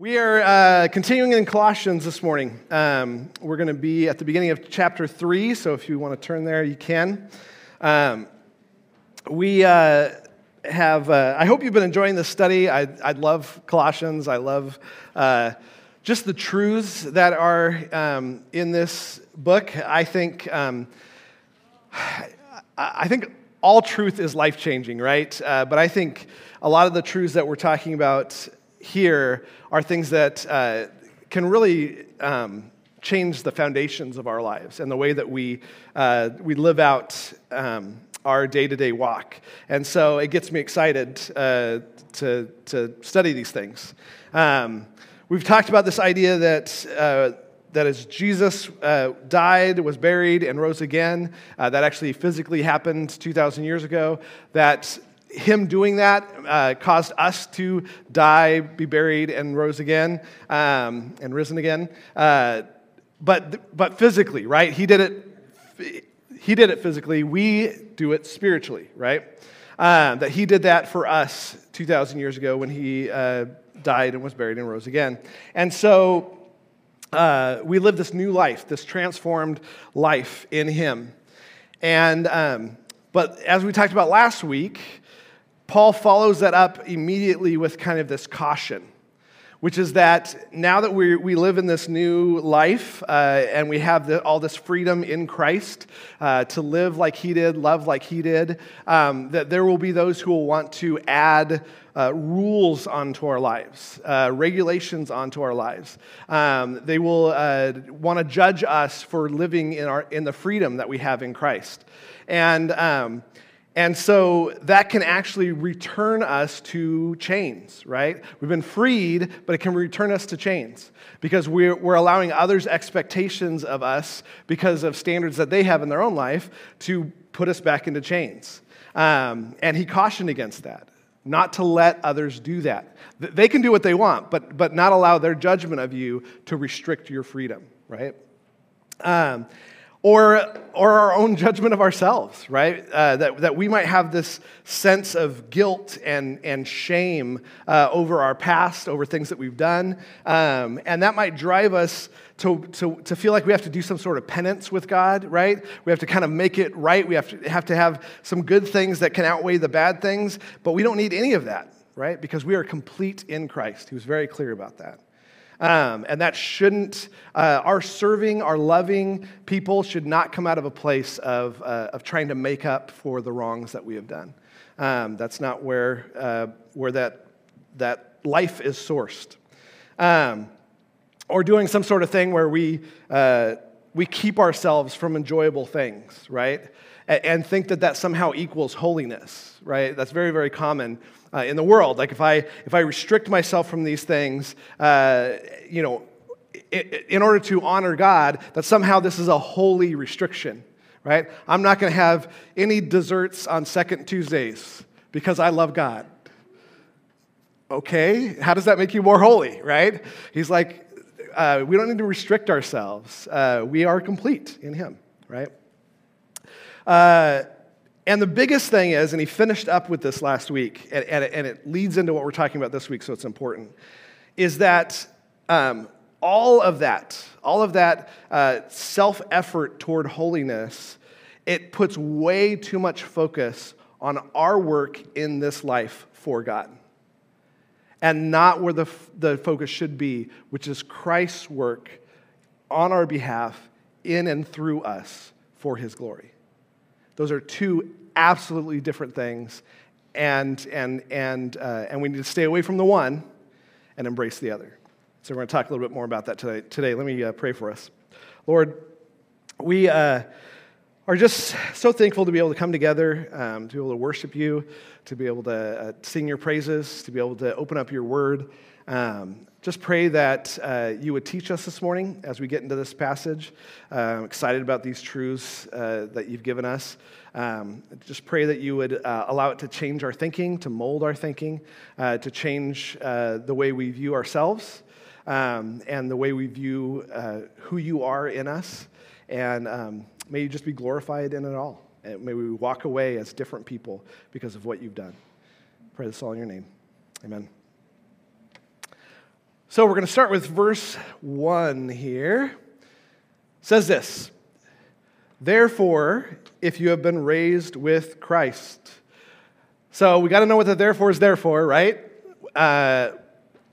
We are uh, continuing in Colossians this morning. Um, we're going to be at the beginning of chapter 3, so if you want to turn there, you can. Um, we uh, have, uh, I hope you've been enjoying this study. I, I love Colossians. I love uh, just the truths that are um, in this book. I think, um, I think all truth is life changing, right? Uh, but I think a lot of the truths that we're talking about here are things that uh, can really um, change the foundations of our lives and the way that we, uh, we live out um, our day to day walk. And so it gets me excited uh, to, to study these things. Um, we've talked about this idea that. Uh, that as Jesus uh, died, was buried, and rose again, uh, that actually physically happened 2,000 years ago, that him doing that uh, caused us to die, be buried, and rose again, um, and risen again. Uh, but, but physically, right? He did it. He did it physically. We do it spiritually, right? Uh, that he did that for us 2,000 years ago when he uh, died and was buried and rose again. And so uh, we live this new life, this transformed life in him. And um, but as we talked about last week, Paul follows that up immediately with kind of this caution, which is that now that we, we live in this new life uh, and we have the, all this freedom in Christ uh, to live like he did, love like he did, um, that there will be those who will want to add uh, rules onto our lives, uh, regulations onto our lives. Um, they will uh, want to judge us for living in, our, in the freedom that we have in Christ. And um, and so that can actually return us to chains, right? We've been freed, but it can return us to chains because we're, we're allowing others' expectations of us because of standards that they have in their own life to put us back into chains. Um, and he cautioned against that, not to let others do that. They can do what they want, but, but not allow their judgment of you to restrict your freedom, right? Um, or, or our own judgment of ourselves, right? Uh, that, that we might have this sense of guilt and, and shame uh, over our past, over things that we've done. Um, and that might drive us to, to, to feel like we have to do some sort of penance with God, right? We have to kind of make it right. We have to have, to have some good things that can outweigh the bad things, but we don't need any of that, right? Because we are complete in Christ. He was very clear about that. Um, and that shouldn't, uh, our serving, our loving people should not come out of a place of, uh, of trying to make up for the wrongs that we have done. Um, that's not where, uh, where that, that life is sourced. Um, or doing some sort of thing where we, uh, we keep ourselves from enjoyable things, right? And think that that somehow equals holiness, right? That's very, very common uh, in the world. Like if I, if I restrict myself from these things, uh, you know, in order to honor God, that somehow this is a holy restriction, right? I'm not going to have any desserts on second Tuesdays because I love God. Okay, how does that make you more holy, right? He's like, uh, we don't need to restrict ourselves. Uh, we are complete in Him, right? Uh, and the biggest thing is, and he finished up with this last week, and, and, it, and it, leads into what we're talking about this week, so it's important, is that um, all of that, all of that uh, self effort toward holiness, it puts way too much focus on our work in this life for God. And not where the, the focus should be, which is Christ's work on our behalf, in and through us for his glory. Those are two absolutely different things, and, and, and, uh, and we need to stay away from the one and embrace the other. So we're going to talk a little bit more about that today. today. Let me uh, pray for us. Lord, we uh, are just so thankful to be able to come together, um, to be able to worship you, to be able to uh, sing your praises, to be able to open up your word. Um, just pray that uh, you would teach us this morning as we get into this passage. Uh, I'm excited about these truths uh, that you've given us. Um, just pray that you would uh, allow it to change our thinking, to mold our thinking, uh, to change uh, the way we view ourselves um, and the way we view who you are in us. And um, may you just be glorified in it all. And may we walk away as different people because of what you've done. Pray this all in your name. Amen. So we're going to start with verse 1 here. It says this Therefore, if you have been raised with Christ. So we got to know what the therefore is there for, right? Uh,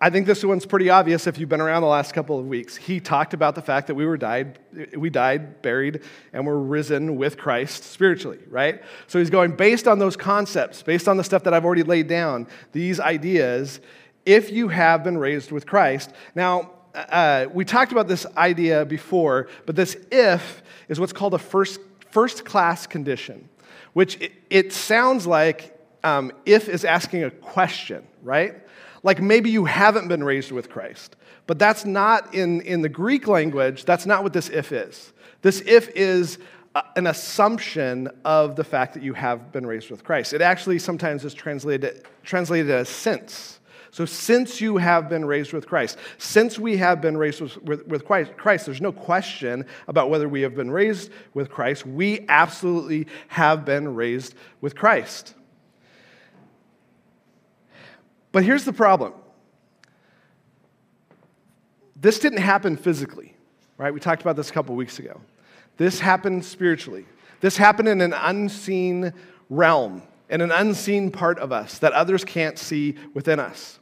I think this one's pretty obvious if you've been around the last couple of weeks. He talked about the fact that we were died, we died, buried, and were risen with Christ spiritually, right? So he's going based on those concepts, based on the stuff that I've already laid down, these ideas, if you have been raised with Christ. Now, uh, we talked about this idea before, but this if is what's called a first, first class condition, which it, it sounds like um, if is asking a question, right? Like maybe you haven't been raised with Christ. But that's not in, in the Greek language, that's not what this if is. This if is an assumption of the fact that you have been raised with Christ. It actually sometimes is translated, translated as since. So, since you have been raised with Christ, since we have been raised with, with, with Christ, Christ, there's no question about whether we have been raised with Christ. We absolutely have been raised with Christ. But here's the problem this didn't happen physically, right? We talked about this a couple weeks ago. This happened spiritually. This happened in an unseen realm, in an unseen part of us that others can't see within us.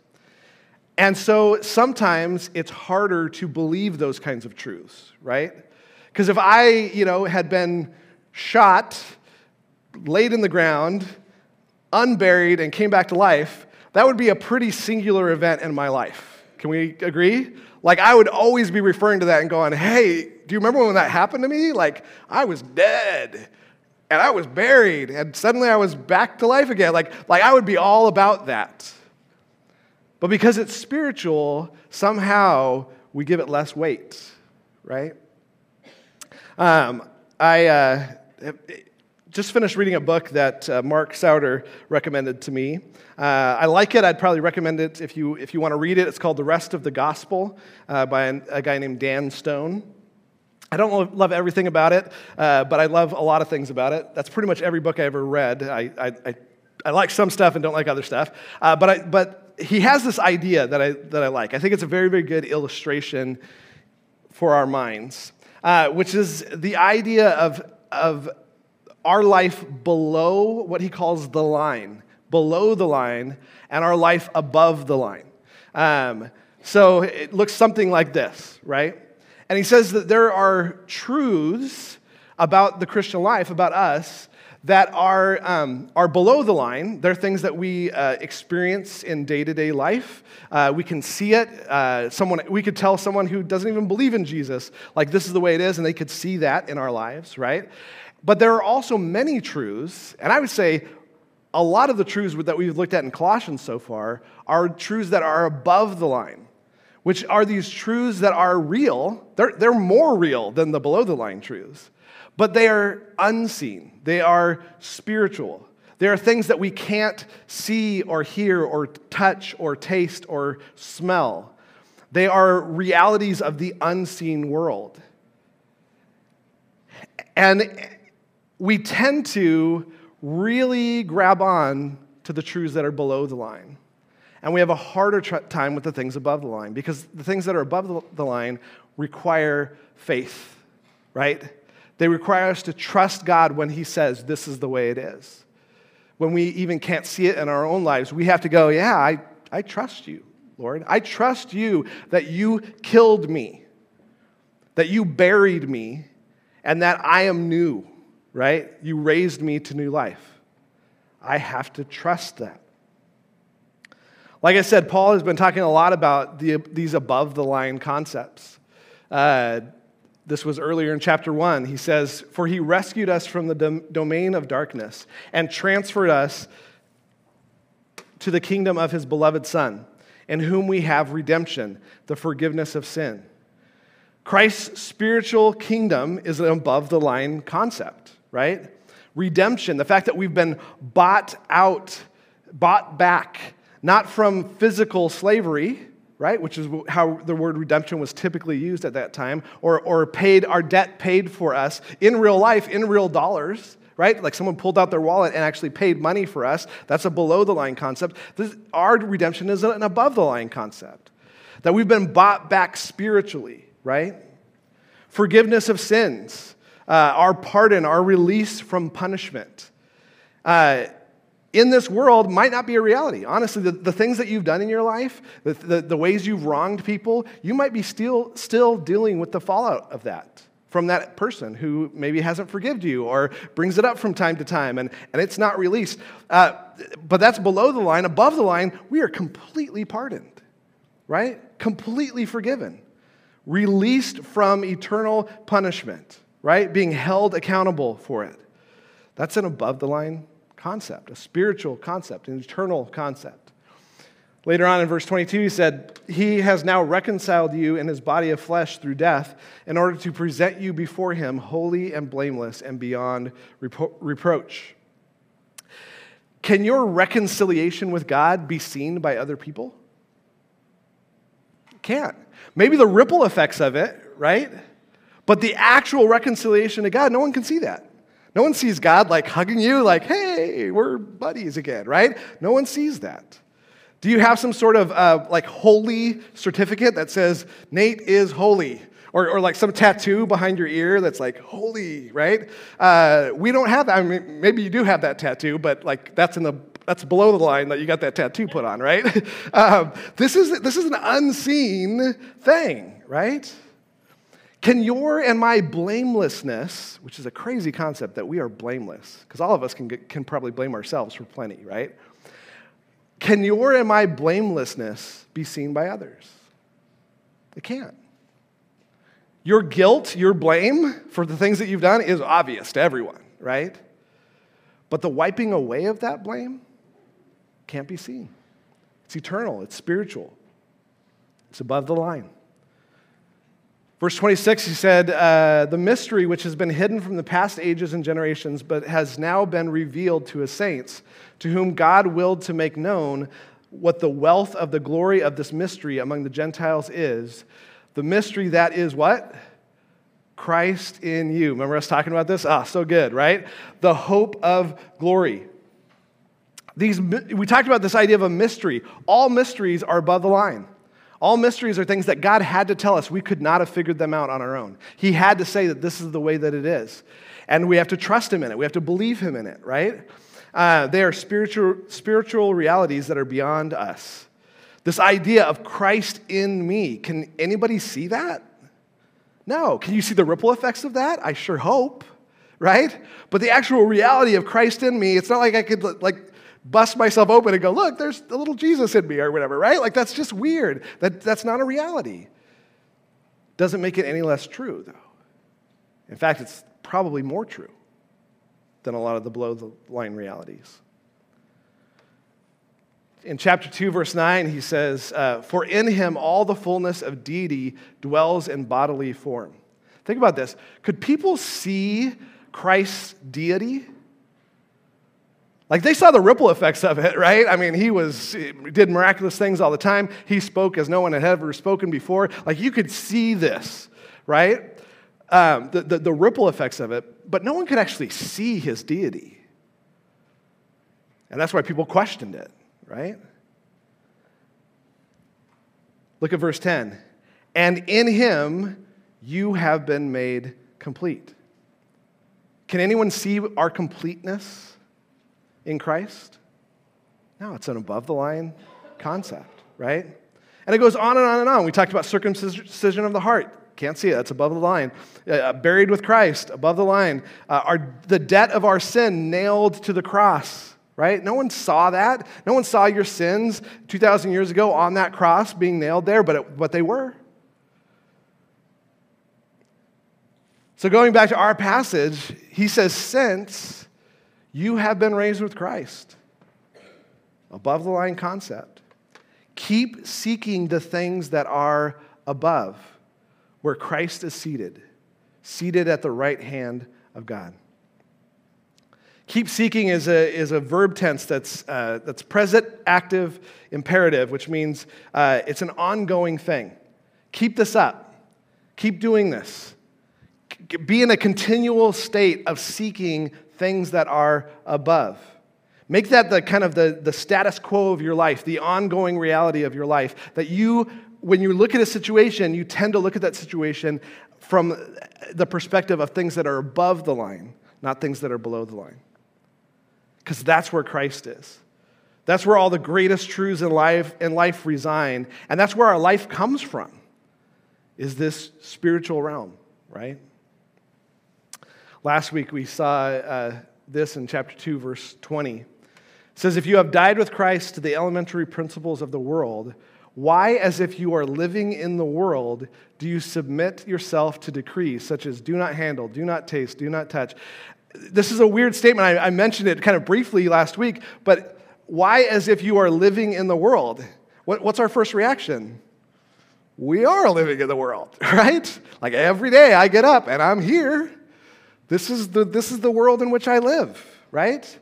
And so sometimes it's harder to believe those kinds of truths, right? Because if I, you know, had been shot, laid in the ground, unburied, and came back to life, that would be a pretty singular event in my life. Can we agree? Like, I would always be referring to that and going, hey, do you remember when that happened to me? Like, I was dead and I was buried and suddenly I was back to life again. Like, like I would be all about that. But because it's spiritual, somehow we give it less weight, right? Um, I uh, just finished reading a book that uh, Mark Souder recommended to me. Uh, I like it. I'd probably recommend it if you, if you want to read it. It's called The Rest of the Gospel uh, by a, a, guy named Dan Stone. I don't love everything about it, uh, but I love a lot of things about it. That's pretty much every book I ever read. I, I, I, I like some stuff and don't like other stuff. Uh, but, I, but he has this idea that I, that I like. I think it's a very, very good illustration for our minds, uh, which is the idea of, of our life below what he calls the line, below the line, and our life above the line. Um, so it looks something like this, right? And he says that there are truths about the Christian life, about us, that are, um, are below the line. They're things that we uh, experience in day to day life. Uh, we can see it. Uh, someone, we could tell someone who doesn't even believe in Jesus, like, this is the way it is, and they could see that in our lives, right? But there are also many truths, and I would say a lot of the truths that we've looked at in Colossians so far are truths that are above the line, which are these truths that are real. They're, they're more real than the below the line truths, but they are unseen, they are spiritual. They are things that we can't see or hear or touch or taste or smell. They are realities of the unseen world. And we tend to really grab on to the truths that are below the line. And we have a harder tr- time with the things above the line because the things that are above the line require faith, right? They require us to trust God when He says this is the way it is. When we even can't see it in our own lives, we have to go, Yeah, I, I trust you, Lord. I trust you that you killed me, that you buried me, and that I am new right? You raised me to new life. I have to trust that. Like I said, Paul has been talking a lot about the, these above the line concepts. Uh, this was earlier in chapter one. He says, For he rescued us from the dom- domain of darkness and transferred us to the kingdom of his beloved Son, in whom we have redemption, the forgiveness of sin. Christ's spiritual kingdom is an above the line concept right? Redemption, the fact that we've been bought out, bought back, not from physical slavery, right? Which is how the word redemption was typically used at that time, or, or paid, our debt paid for us in real life, in real dollars, right? Like someone pulled out their wallet and actually paid money for us. That's a below the line concept. This, our redemption is an above the line concept. that we've been bought back spiritually, right? Forgiveness of sins, uh, our pardon, our release from punishment. Uh, in this world might not be a reality. Honestly, the, the things that you've done in your life, the, the, the ways you've wronged people, you might be still, still dealing with the fallout of that from that person who maybe hasn't forgiven you or brings it up from time to time and, and it's not released. Uh, but that's below the line. Above the line, we are completely pardoned, right? Completely forgiven, released from eternal punishment, right? Being held accountable for it. That's an above the line concept, a spiritual concept, an eternal concept. Later on in verse 22, he said, He has now reconciled you in his body of flesh through death in order to present you before him holy and blameless and beyond repro- reproach. Can your reconciliation with God be seen by other people? can't. Maybe the ripple effects of it, right? But the actual reconciliation to God, no one can see that. No one sees God like hugging you, like, hey, we're buddies again, right? No one sees that. Do you have some sort of uh, like holy certificate that says Nate is holy? Or, or like some tattoo behind your ear that's like holy, right? Uh, we don't have that. I mean, maybe you do have that tattoo, but like that's in the that's below the line that you got that tattoo put on, right? um, this is this is an unseen thing, right? Can your and my blamelessness, which is a crazy concept that we are blameless, because all of us can, get, can probably blame ourselves for plenty, right? Can your and my blamelessness be seen by others? It can't. Your guilt, your blame for the things that you've done is obvious to everyone, right? But the wiping away of that blame can't be seen. It's eternal, it's spiritual, it's above the line. Verse 26, he said, uh, The mystery which has been hidden from the past ages and generations, but has now been revealed to his saints, to whom God willed to make known what the wealth of the glory of this mystery among the Gentiles is. The mystery that is what? Christ in you. Remember us talking about this? Ah, so good, right? The hope of glory. These, we talked about this idea of a mystery. All mysteries are above the line. All mysteries are things that God had to tell us. We could not have figured them out on our own. He had to say that this is the way that it is. And we have to trust Him in it. We have to believe Him in it, right? Uh, they are spiritual, spiritual realities that are beyond us. This idea of Christ in me, can anybody see that? No. Can you see the ripple effects of that? I sure hope, right? But the actual reality of Christ in me, it's not like I could like bust myself open and go, look, there's a little Jesus in me or whatever, right? Like that's just weird. That, that's not a reality. Doesn't make it any less true, though. In fact, it's probably more true than a lot of the below the line realities. In chapter 2, verse 9, he says, uh, For in him all the fullness of deity dwells in bodily form. Think about this. Could people see Christ's deity? Like they saw the ripple effects of it, right? I mean, he was did miraculous things all the time. He spoke as no one had ever spoken before. Like you could see this, right? Um, the, the, the ripple effects of it, but no one could actually see his deity. And that's why people questioned it, right? Look at verse 10. And in him you have been made complete. Can anyone see our completeness? In Christ? No, it's an above the line concept, right? And it goes on and on and on. We talked about circumcision of the heart. Can't see it. That's above the line. Uh, uh, buried with Christ, above the line. Uh, our, the debt of our sin nailed to the cross, right? No one saw that. No one saw your sins 2,000 years ago on that cross being nailed there, but, it, but they were. So going back to our passage, he says, since you have been raised with Christ. Above the line concept. Keep seeking the things that are above, where Christ is seated, seated at the right hand of God. Keep seeking is a, is a verb tense that's, uh, that's present, active, imperative, which means uh, it's an ongoing thing. Keep this up. Keep doing this. Be in a continual state of seeking things that are above. Make that the kind of the, the status quo of your life, the ongoing reality of your life, that you when you look at a situation, you tend to look at that situation from the perspective of things that are above the line, not things that are below the line. Because that's where Christ is. That's where all the greatest truths in life, in life reside, and that's where our life comes from, is this spiritual realm, right? Last week we saw uh, this in chapter 2, verse 20. It says, If you have died with Christ to the elementary principles of the world, why, as if you are living in the world, do you submit yourself to decrees such as do not handle, do not taste, do not touch? This is a weird statement. I, I mentioned it kind of briefly last week, but why as if you are living in the world? What, what's our first reaction? We are living in the world, right? Like every day I get up and I'm here. This is the, this is the world in which I live, right?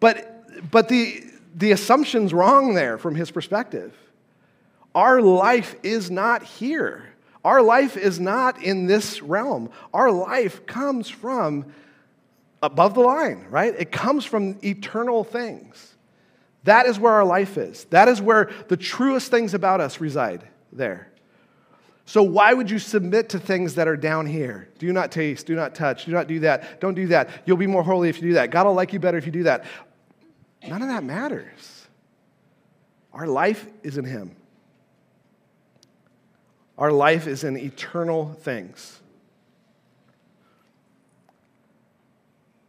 But, but the, the assumption's wrong there from his perspective. Our life is not here. Our life is not in this realm. Our life comes from above the line, right? It comes from eternal things. That is where our life is. That is where the truest things about us reside there. So, why would you submit to things that are down here? Do not taste, do not touch, do not do that, don't do that. You'll be more holy if you do that. God will like you better if you do that. None of that matters. Our life is in Him, our life is in eternal things.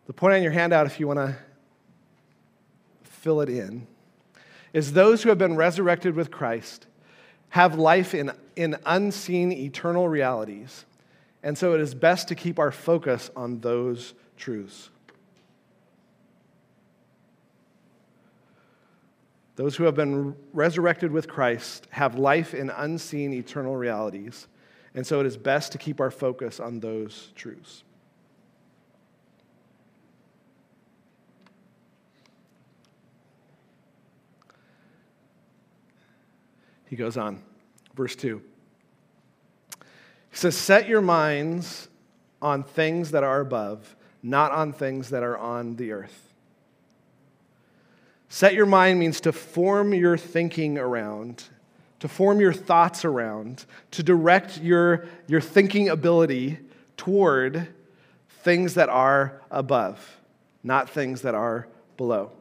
The point on your handout, if you want to fill it in, is those who have been resurrected with Christ have life in, in unseen eternal realities. And so it is best to keep our focus on those truths. Those who have been resurrected with Christ have life in unseen eternal realities. And so it is best to keep our focus on those truths. He goes on, verse 2. He says, Set your minds on things that are above, not on things that are on the earth. Set your mind means to form your thinking around, to form your thoughts around, to direct your, your thinking ability toward things that are above, not things that are below.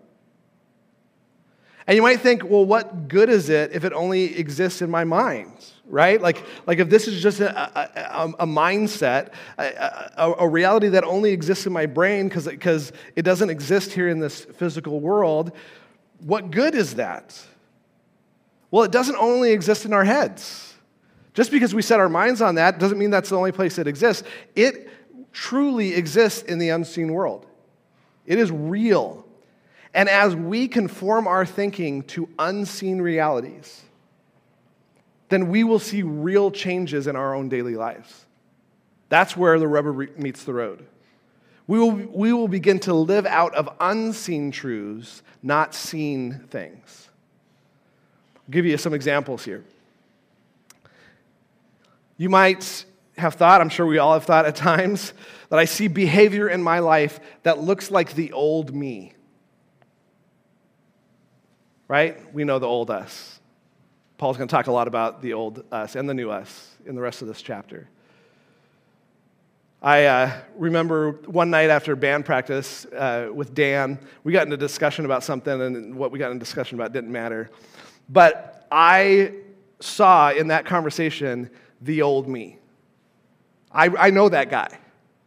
And you might think, well, what good is it if it only exists in my mind, right? Like, like if this is just a, a, a mindset, a, a, reality that only exists in my brain because it doesn't exist here in this physical world, what good is that? Well, it doesn't only exist in our heads. Just because we set our minds on that doesn't mean that's the only place it exists. It truly exists in the unseen world, it is real. And as we conform our thinking to unseen realities, then we will see real changes in our own daily lives. That's where the rubber meets the road. We will, we will begin to live out of unseen truths, not seen things. I'll give you some examples here. You might have thought, I'm sure we all have thought at times, that I see behavior in my life that looks like the old me right? We know the old us. Paul's going to talk a lot about the old us and the new us in the rest of this chapter. I uh, remember one night after band practice uh, with Dan, we got into discussion about something, and what we got in discussion about didn't matter. But I saw in that conversation the old me. I, I know that guy,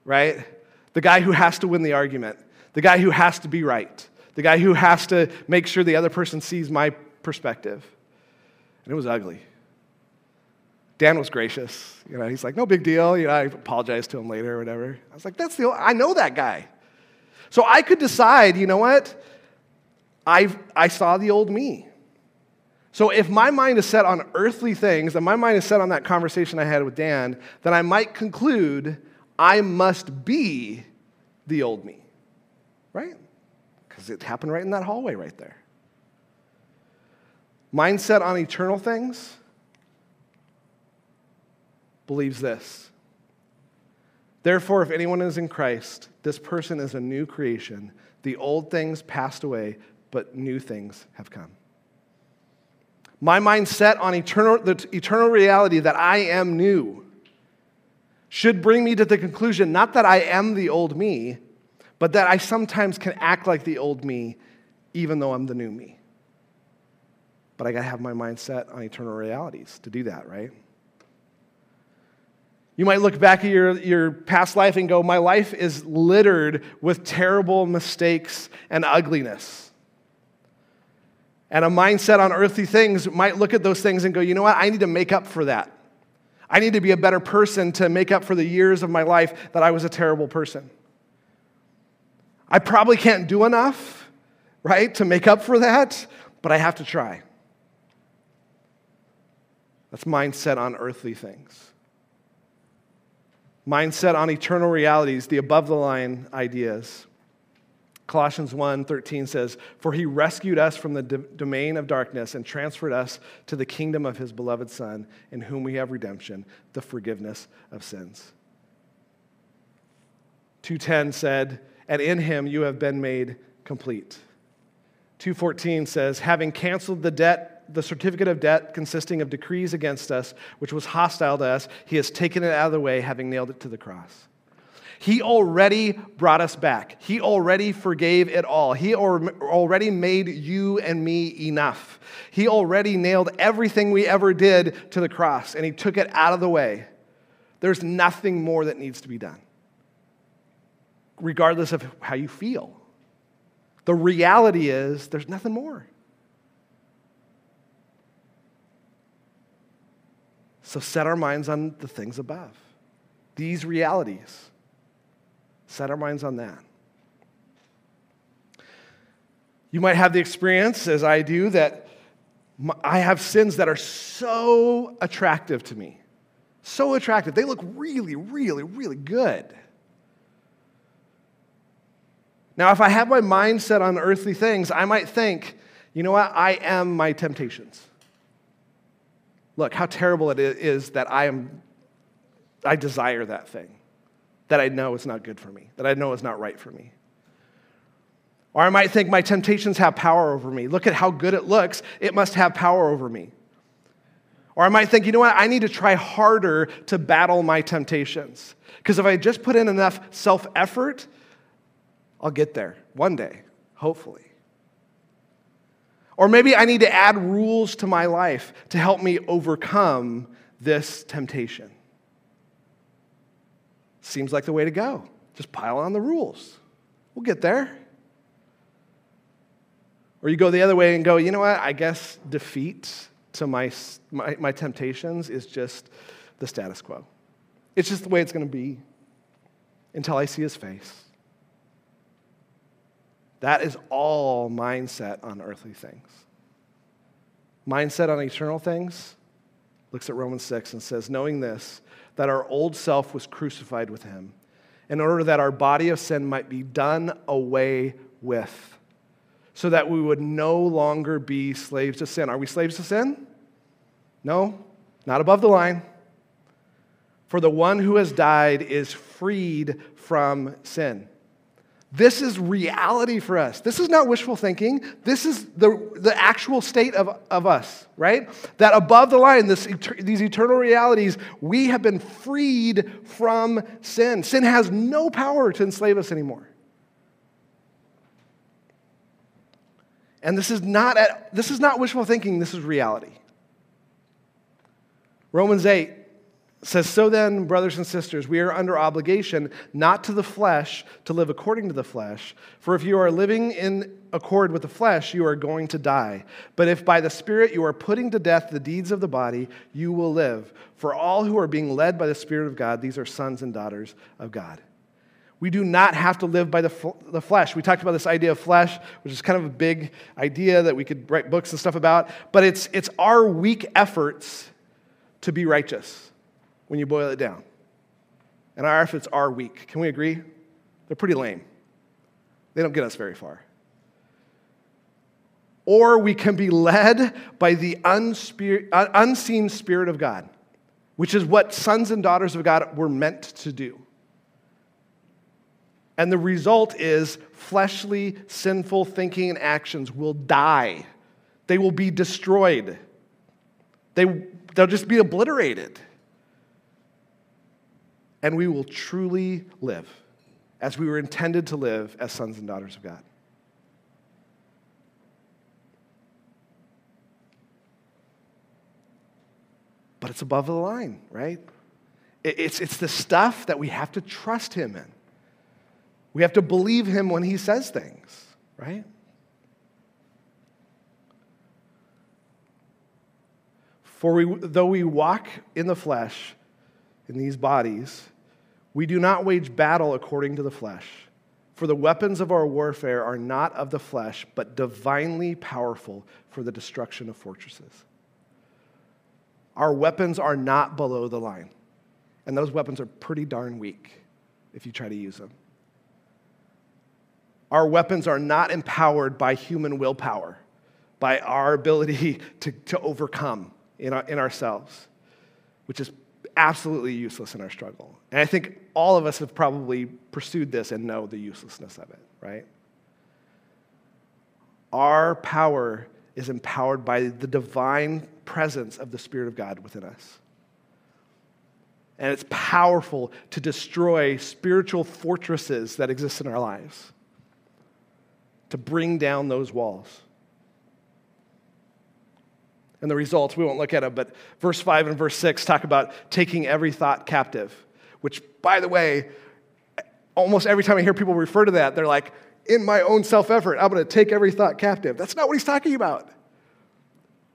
right? The guy who has to win the argument, the guy who has to be right, the guy who has to make sure the other person sees my perspective. And it was ugly. Dan was gracious. You know, he's like, no big deal. You know, I apologized to him later or whatever. I was like, that's the, I know that guy. So I could decide, you know what? I, I saw the old me. So if my mind is set on earthly things and my mind is set on that conversation I had with Dan, then I might conclude I must be the old me, right? Because it happened right in that hallway right there. Mindset on eternal things believes this. Therefore, if anyone is in Christ, this person is a new creation. The old things passed away, but new things have come. my mindset on eternal, the eternal reality that I am new, should bring me to the conclusion not that I am the old me, but that I sometimes can act like the old me, even though I'm the new me. But I gotta have my mind set on eternal realities to do that, right? You might look back at your, your past life and go, My life is littered with terrible mistakes and ugliness. And a mindset on earthly things might look at those things and go, You know what? I need to make up for that. I need to be a better person to make up for the years of my life that I was a terrible person. I probably can't do enough, right, to make up for that, but I have to try. That's mindset on earthly things. Mindset on eternal realities, the above the line ideas. Colossians 1:13 says, "For he rescued us from the domain of darkness and transferred us to the kingdom of his beloved son, in whom we have redemption, the forgiveness of sins." 2:10 said, "And in him you have been made complete." 2:14 says, "Having canceled the debt the certificate of debt consisting of decrees against us, which was hostile to us, he has taken it out of the way, having nailed it to the cross." He already brought us back. He already forgave it all. He already made you and me enough. He already nailed everything we ever did to the cross, and He took it out of the way. There's nothing more that needs to be done, regardless of how you feel. The reality is, there's nothing more. So set our minds on the things above, these realities. Set our minds on that. You might have the experience, as I do, that I have sins that are so attractive to me. So attractive. They look really, really, really good. Now, if I have my mind set on earthly things, I might think, you know what? I am my temptations. Look, how terrible it is that I am I desire that thing that I know is not good for me, that I know is not right for me. Or I might think my temptations have power over me. Look at how good it looks, it must have power over me. Or I might think, you know what, I need to try harder to battle my temptations. Because if I just put in enough self effort, I'll get there one day, hopefully. Or maybe I need to add rules to my life to help me overcome this temptation. Seems like the way to go. Just pile on the rules. We'll get there. Or you go the other way and go, you know what? I guess defeat to my, my, my temptations is just the status quo. It's just the way it's going to be until I see his face. That is all mindset on earthly things. Mindset on eternal things looks at Romans 6 and says, knowing this, that our old self was crucified with him, in order that our body of sin might be done away with, so that we would no longer be slaves to sin. Are we slaves to sin? No, not above the line. For the one who has died is freed from sin. This is reality for us. This is not wishful thinking. This is the, the actual state of, of us, right? That above the line, this, these eternal realities, we have been freed from sin. Sin has no power to enslave us anymore. And this is not, at, this is not wishful thinking, this is reality. Romans 8 says, So then, brothers and sisters, we are under obligation, not to the flesh, to live according to the flesh. For if you are living in accord with the flesh, you are going to die. But if by the Spirit you are putting to death the deeds of the body, you will live. For all who are being led by the Spirit of God, these are sons and daughters of God. We do not have to live by the, the flesh. We talked about this idea of flesh, which is kind of a big idea that we could write books and stuff about, but it's, it's our weak efforts to be righteous when you boil it down. And our efforts are weak. Can we agree? They're pretty lame. They don't get us very far. Or we can be led by the unseen Spirit of God, which is what sons and daughters of God were meant to do. And the result is fleshly, sinful thinking and actions will die, they will be destroyed. They, they'll just be obliterated. And we will truly live as we were intended to live as sons and daughters of God. But it's above the line, right? It's, it's the stuff that we have to trust Him in. We have to believe Him when He says things, right? For we, though we walk in the flesh, in these bodies, we do not wage battle according to the flesh. For the weapons of our warfare are not of the flesh, but divinely powerful for the destruction of fortresses. Our weapons are not below the line, and those weapons are pretty darn weak if you try to use them. Our weapons are not empowered by human willpower, by our ability to, to overcome in, our, in ourselves, which is absolutely useless in our struggle. And I think all of us have probably pursued this and know the uselessness of it, right? Our power is empowered by the divine presence of the Spirit of God within us. And it's powerful to destroy spiritual fortresses that exist in our lives, to bring down those walls and the results. We won't look at them, but verse 5 and verse 6 talk about taking every thought captive, which, by the way, almost every time I hear people refer to that, they're like, in my own self effort, I'm going to take every thought captive. That's not what he's talking about.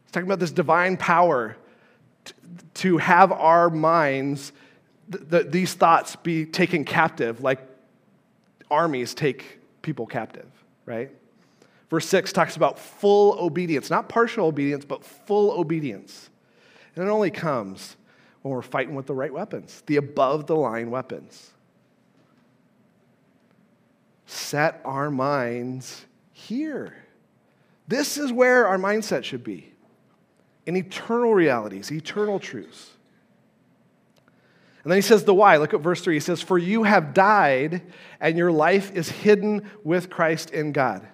He's talking about this divine power to have our minds, th- th- these thoughts be taken captive, like armies take people captive, right? Verse 6 talks about full obedience, not partial obedience, but full obedience. And it only comes when we're fighting with the right weapons, the above the line weapons. Set our minds here. This is where our mindset should be in eternal realities, eternal truths. And then he says the why. Look at verse 3. He says, For you have died, and your life is hidden with Christ in God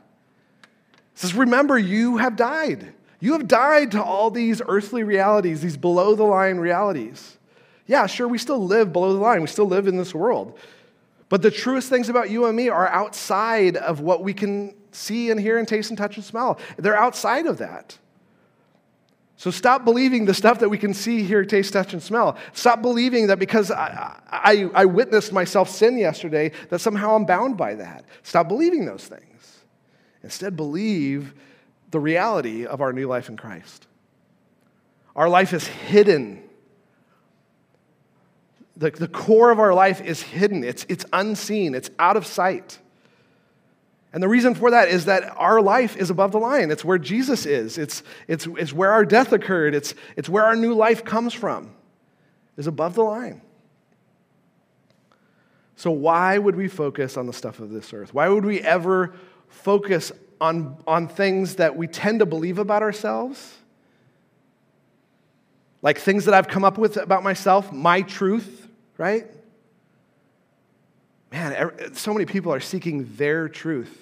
says, Remember, you have died. You have died to all these earthly realities, these below the line realities. Yeah, sure, we still live below the line, we still live in this world. But the truest things about you and me are outside of what we can see and hear and taste and touch and smell. They're outside of that. So stop believing the stuff that we can see, hear, taste, touch, and smell. Stop believing that because I, I, I witnessed myself sin yesterday, that somehow I'm bound by that. Stop believing those things. Instead, believe the reality of our new life in Christ. Our life is hidden. The, the core of our life is hidden, it's, it's unseen, it's out of sight. And the reason for that is that our life is above the line. It's where Jesus is, it's, it's, it's where our death occurred, it's, it's where our new life comes from, is above the line. So, why would we focus on the stuff of this earth? Why would we ever focus on, on things that we tend to believe about ourselves, like things that I've come up with about myself, my truth, right? Man, so many people are seeking their truth.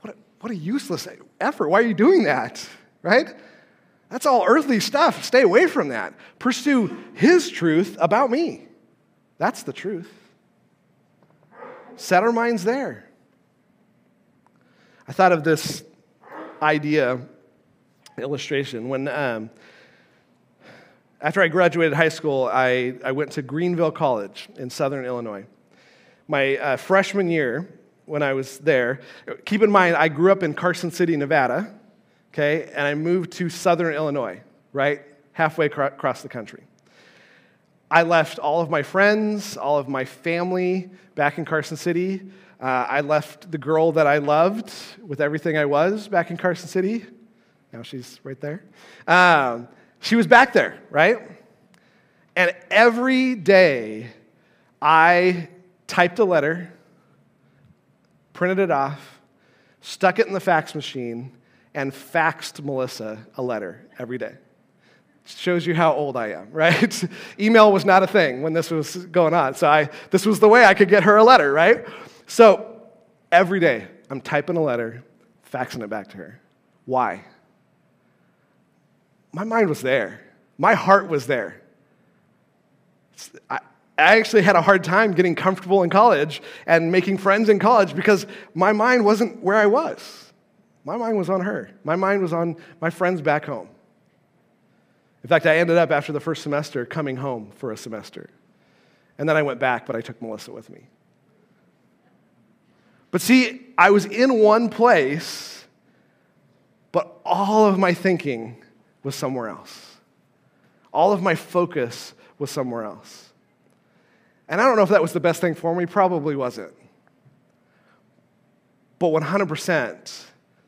What a, what a useless effort. Why are you doing that, right? That's all earthly stuff. Stay away from that. Pursue His truth about me. That's the truth. Set our minds there. I thought of this idea, illustration. When, um, after I graduated high school, I, I went to Greenville College in southern Illinois. My uh, freshman year, when I was there, keep in mind, I grew up in Carson City, Nevada, okay, and I moved to southern Illinois, right? Halfway across the country. I left all of my friends, all of my family back in Carson City. Uh, I left the girl that I loved with everything I was back in Carson City. Now she's right there. Um, she was back there, right? And every day I typed a letter, printed it off, stuck it in the fax machine, and faxed Melissa a letter every day. Shows you how old I am, right? Email was not a thing when this was going on. So I, this was the way I could get her a letter, right? So every day, I'm typing a letter, faxing it back to her. Why? my mind was there. My heart was there. I, I actually had a hard time getting comfortable in college and making friends in college because my mind wasn't where I was. My mind was on her. My mind was on my friends back home. In fact, I ended up after the first semester coming home for a semester. And then I went back, but I took Melissa with me. But see, I was in one place, but all of my thinking was somewhere else. All of my focus was somewhere else. And I don't know if that was the best thing for me, probably wasn't. But 100%,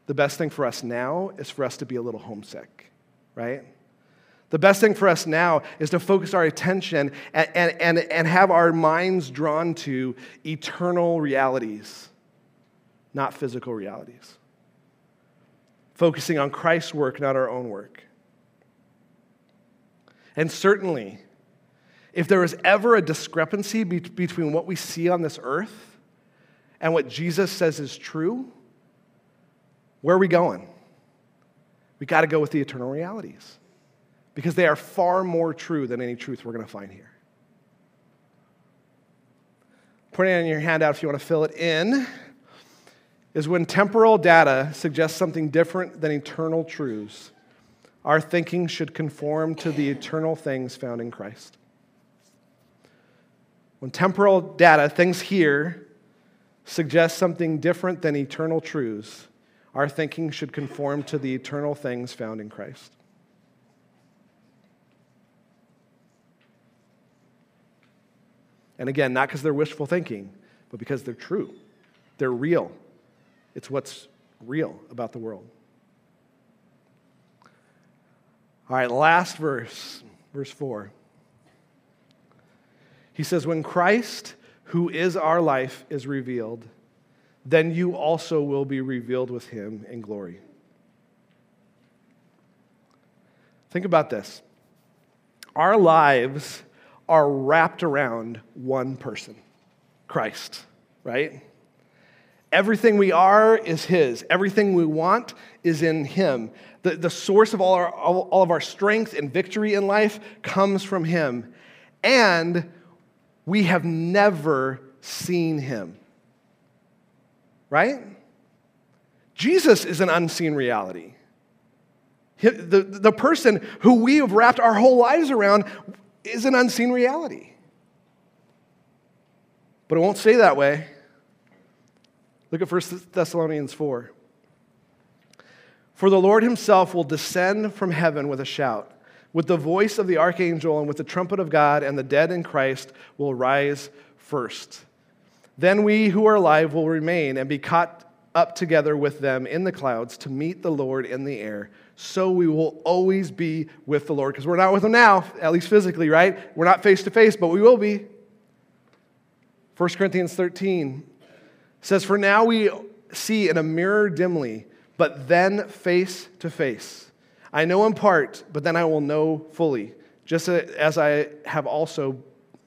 the best thing for us now is for us to be a little homesick, right? The best thing for us now is to focus our attention and, and, and, and have our minds drawn to eternal realities, not physical realities. Focusing on Christ's work, not our own work. And certainly, if there is ever a discrepancy be- between what we see on this earth and what Jesus says is true, where are we going? We got to go with the eternal realities because they are far more true than any truth we're going to find here. Putting it on your handout if you want to fill it in is when temporal data suggests something different than eternal truths, our thinking should conform to the eternal things found in Christ. When temporal data, things here, suggest something different than eternal truths, our thinking should conform to the eternal things found in Christ. And again, not because they're wishful thinking, but because they're true. They're real. It's what's real about the world. All right, last verse, verse 4. He says, When Christ, who is our life, is revealed, then you also will be revealed with him in glory. Think about this. Our lives are wrapped around one person, Christ, right? Everything we are is His. Everything we want is in Him. The, the source of all, our, all, all of our strength and victory in life comes from Him. And we have never seen Him. Right? Jesus is an unseen reality. The, the person who we have wrapped our whole lives around, is an unseen reality. But it won't stay that way. Look at 1 Thessalonians 4. For the Lord himself will descend from heaven with a shout, with the voice of the archangel, and with the trumpet of God, and the dead in Christ will rise first. Then we who are alive will remain and be caught up together with them in the clouds to meet the Lord in the air so we will always be with the Lord. Because we're not with Him now, at least physically, right? We're not face to face, but we will be. 1 Corinthians 13 says, For now we see in a mirror dimly, but then face to face. I know in part, but then I will know fully, just as I have also,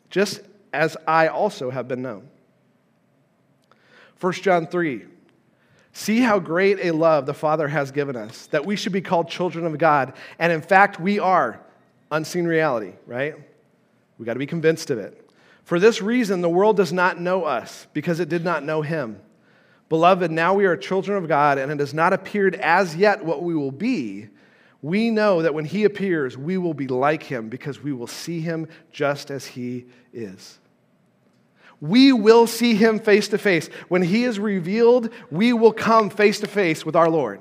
just as I also have been known. 1 John 3 See how great a love the Father has given us, that we should be called children of God. And in fact, we are. Unseen reality, right? We got to be convinced of it. For this reason, the world does not know us, because it did not know him. Beloved, now we are children of God, and it has not appeared as yet what we will be. We know that when he appears, we will be like him, because we will see him just as he is we will see him face to face. When he is revealed, we will come face to face with our Lord.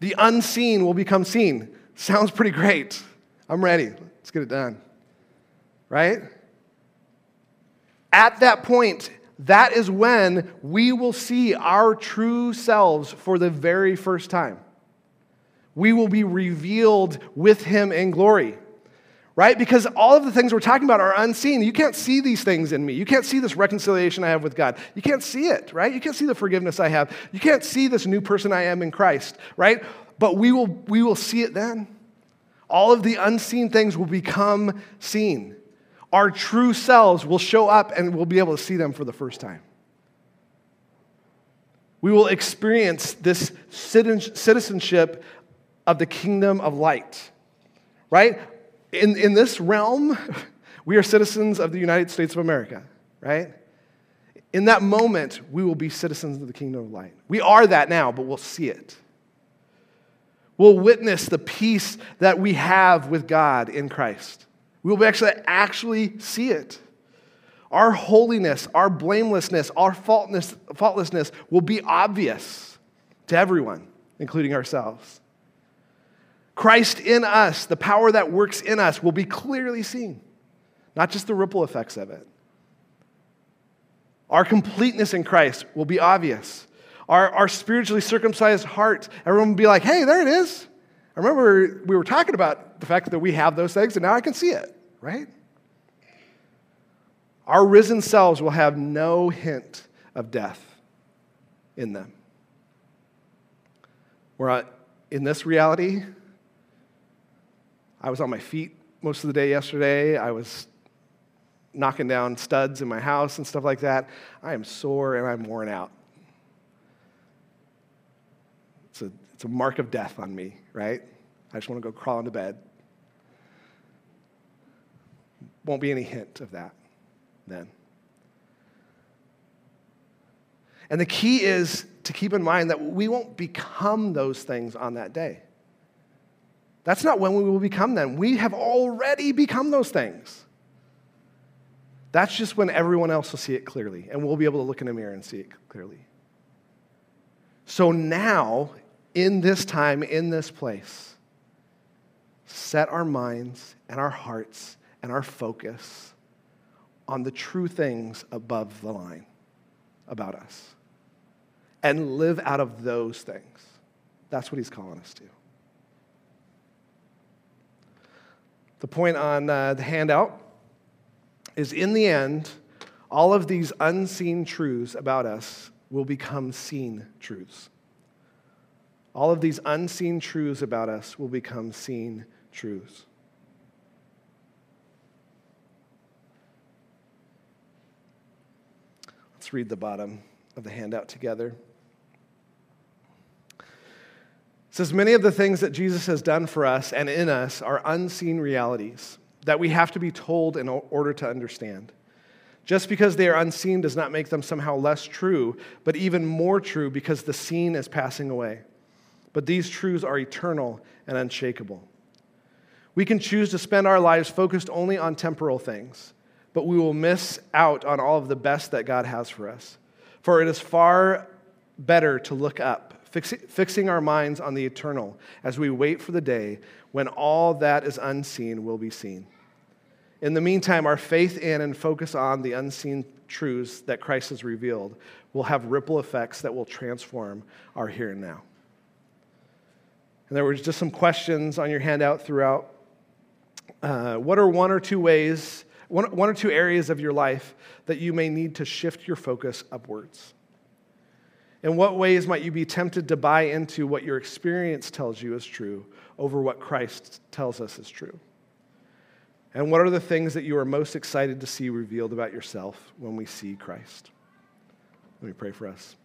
The unseen will become seen. Sounds pretty great. I'm ready. Let's get it done. Right? At that point, that is when we will see our true selves for the very first time. We will be revealed with him in glory right? Because all of the things we're talking about are unseen. You can't see these things in me. You can't see this reconciliation I have with God. You can't see it, right? You can't see the forgiveness I have. You can't see this new person I am in Christ, right? But we will, we will see it then. All of the unseen things will become seen. Our true selves will show up and we'll be able to see them for the first time. We will experience this citizenship of the kingdom of light, right? In, in this realm, we are citizens of the United States of America, right? In that moment, we will be citizens of the kingdom of light. We are that now, but we'll see it. We'll witness the peace that we have with God in Christ. We will be actually, actually see it. Our holiness, our blamelessness, our faultlessness, faultlessness will be obvious to everyone, including ourselves. Christ in us, the power that works in us, will be clearly seen, not just the ripple effects of it. Our completeness in Christ will be obvious. Our, our spiritually circumcised heart, everyone will be like, hey, there it is. I remember we were talking about the fact that we have those things, and now I can see it, right? Our risen selves will have no hint of death in them. We're in this reality, I was on my feet most of the day yesterday. I was knocking down studs in my house and stuff like that. I am sore and I'm worn out. It's a, mark of death on me, right? I just want to go crawl into bed. Won't be any hint of that then. And the key is to keep in mind that we won't become those things on that day. That's not when we will become them. We have already become those things. That's just when everyone else will see it clearly, and we'll be able to look in a mirror and see it clearly. So now, in this time, in this place, set our minds and our hearts and our focus on the true things above the line about us and live out of those things. That's what he's calling us to. The point on uh, the handout is in the end, all of these unseen truths about us will become seen truths. All of these unseen truths about us will become seen truths. Let's read the bottom of the handout together. It says many of the things that Jesus has done for us and in us are unseen realities that we have to be told in order to understand. Just because they are unseen does not make them somehow less true, but even more true because the seen is passing away. But these truths are eternal and unshakable. We can choose to spend our lives focused only on temporal things, but we will miss out on all of the best that God has for us. For it is far better to look up fixing our minds on the eternal as we wait for the day when all that is unseen will be seen. In the meantime, our faith in and focus on the unseen truths that Christ has revealed will have ripple effects that will transform our here and now. And there were just some questions on your handout throughout. Uh, what are one or two ways, one, one or two areas of your life that you may need to shift your focus upwards? In what ways might you be tempted to buy into what your experience tells you is true over what Christ tells us is true? And what are the things that you are most excited to see revealed about yourself when we see Christ? Let me pray for us.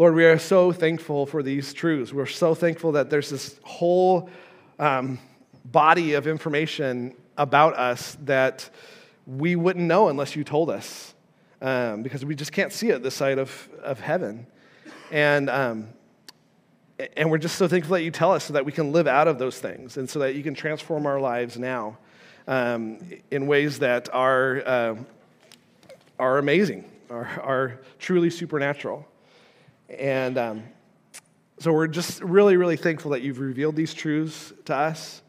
Lord, we are so thankful for these truths. We're so thankful that there's this whole um, body of information about us that we wouldn't know unless you told us um, because we just can't see it this side of, of heaven. And, um, and we're just so thankful that you tell us so that we can live out of those things and so that you can transform our lives now um, in ways that are, uh, are amazing, are, are truly supernatural. And um, so we're just really, really thankful that you've revealed these truths to us.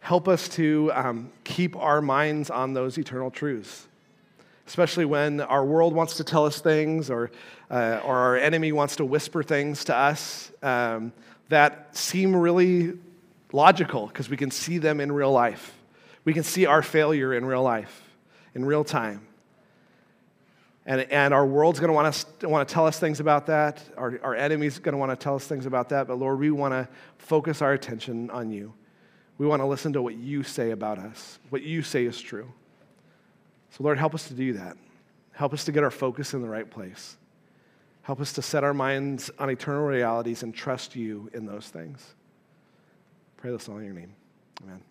Help us to um, keep our minds on those eternal truths especially when our world wants to tell us things or, uh, or our enemy wants to whisper things to us um, that seem really logical because we can see them in real life. We can see our failure in real life, in real time. And, and our world's going to want to want to tell us things about that. Our, our enemy's going to want to tell us things about that. But Lord, we want to focus our attention on you. We want to listen to what you say about us, what you say is true. So, Lord, help us to do that. Help us to get our focus in the right place. Help us to set our minds on eternal realities and trust you in those things. Pray this all in your name. Amen.